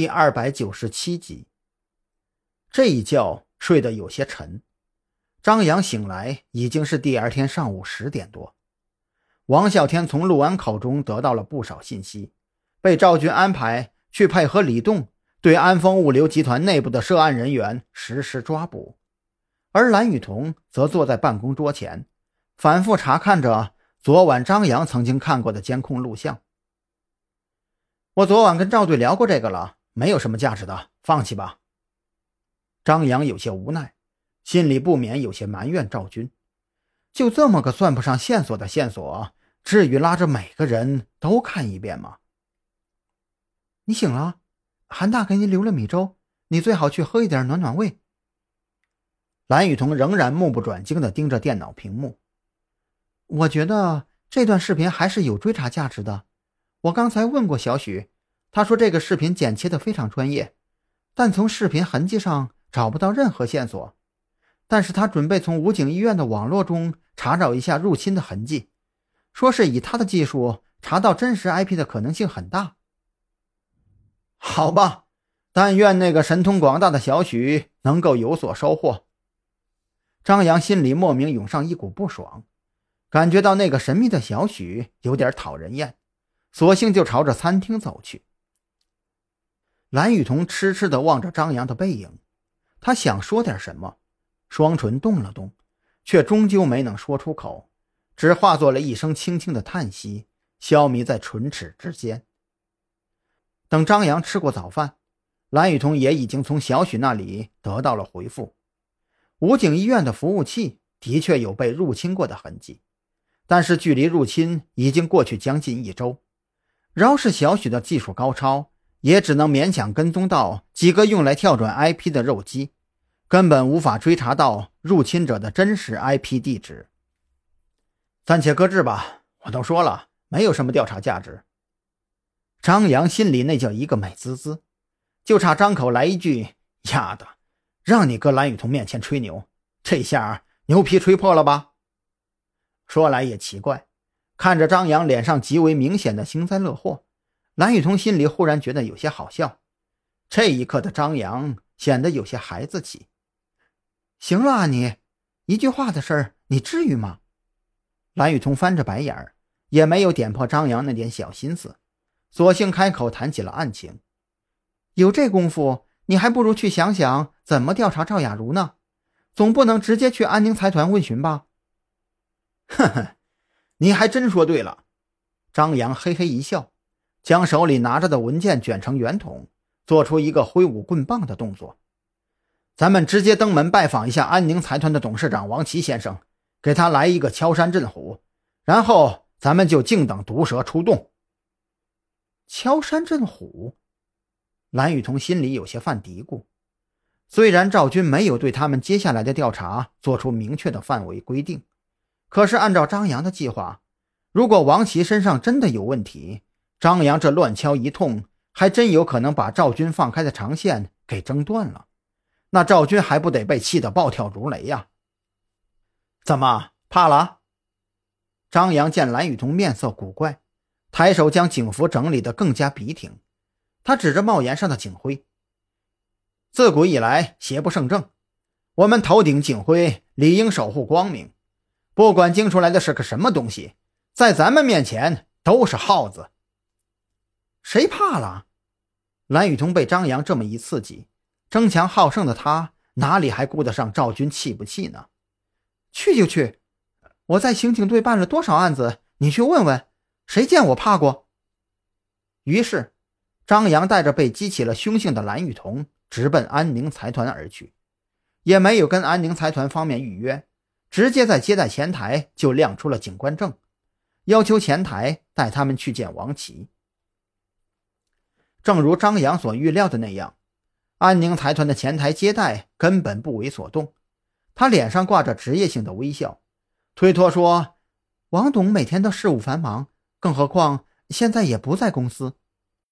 第二百九十七集。这一觉睡得有些沉，张扬醒来已经是第二天上午十点多。王啸天从陆安口中得到了不少信息，被赵军安排去配合李栋对安丰物流集团内部的涉案人员实施抓捕，而蓝雨桐则坐在办公桌前，反复查看着昨晚张扬曾经看过的监控录像。我昨晚跟赵队聊过这个了，没有什么价值的，放弃吧。张扬有些无奈，心里不免有些埋怨赵军，就这么个算不上线索的线索，至于拉着每个人都看一遍吗？你醒了，韩大给你留了米粥，你最好去喝一点暖暖胃。蓝雨桐仍然目不转睛地盯着电脑屏幕。我觉得这段视频还是有追查价值的。我刚才问过小许，他说这个视频剪切的非常专业，但从视频痕迹上。找不到任何线索，但是他准备从武警医院的网络中查找一下入侵的痕迹，说是以他的技术查到真实 IP 的可能性很大。好吧，但愿那个神通广大的小许能够有所收获。张扬心里莫名涌上一股不爽，感觉到那个神秘的小许有点讨人厌，索性就朝着餐厅走去。蓝雨桐痴痴地望着张扬的背影。他想说点什么，双唇动了动，却终究没能说出口，只化作了一声轻轻的叹息，消弭在唇齿之间。等张扬吃过早饭，蓝雨桐也已经从小许那里得到了回复：武警医院的服务器的确有被入侵过的痕迹，但是距离入侵已经过去将近一周，饶是小许的技术高超。也只能勉强跟踪到几个用来跳转 IP 的肉鸡，根本无法追查到入侵者的真实 IP 地址。暂且搁置吧，我都说了，没有什么调查价值。张扬心里那叫一个美滋滋，就差张口来一句：“丫的，让你搁蓝雨桐面前吹牛，这下牛皮吹破了吧？”说来也奇怪，看着张扬脸上极为明显的幸灾乐祸。蓝雨桐心里忽然觉得有些好笑，这一刻的张扬显得有些孩子气。行了啊，你一句话的事儿，你至于吗？蓝雨桐翻着白眼儿，也没有点破张扬那点小心思，索性开口谈起了案情。有这功夫，你还不如去想想怎么调查赵雅茹呢？总不能直接去安宁财团问询吧？呵呵，你还真说对了。张扬嘿嘿一笑。将手里拿着的文件卷成圆筒，做出一个挥舞棍棒的动作。咱们直接登门拜访一下安宁财团的董事长王琦先生，给他来一个敲山震虎，然后咱们就静等毒蛇出洞。敲山震虎，蓝雨桐心里有些犯嘀咕。虽然赵军没有对他们接下来的调查做出明确的范围规定，可是按照张扬的计划，如果王琦身上真的有问题，张扬这乱敲一通，还真有可能把赵军放开的长线给挣断了。那赵军还不得被气得暴跳如雷呀？怎么怕了？张扬见蓝雨桐面色古怪，抬手将警服整理得更加笔挺。他指着帽檐上的警徽：“自古以来，邪不胜正，我们头顶警徽理应守护光明。不管惊出来的是个什么东西，在咱们面前都是耗子。”谁怕了？蓝雨桐被张扬这么一刺激，争强好胜的他哪里还顾得上赵军气不气呢？去就去！我在刑警队办了多少案子，你去问问，谁见我怕过？于是，张扬带着被激起了凶性的蓝雨桐，直奔安宁财团而去，也没有跟安宁财团方面预约，直接在接待前台就亮出了警官证，要求前台带他们去见王琦。正如张扬所预料的那样，安宁财团的前台接待根本不为所动，他脸上挂着职业性的微笑，推脱说：“王董每天都事务繁忙，更何况现在也不在公司，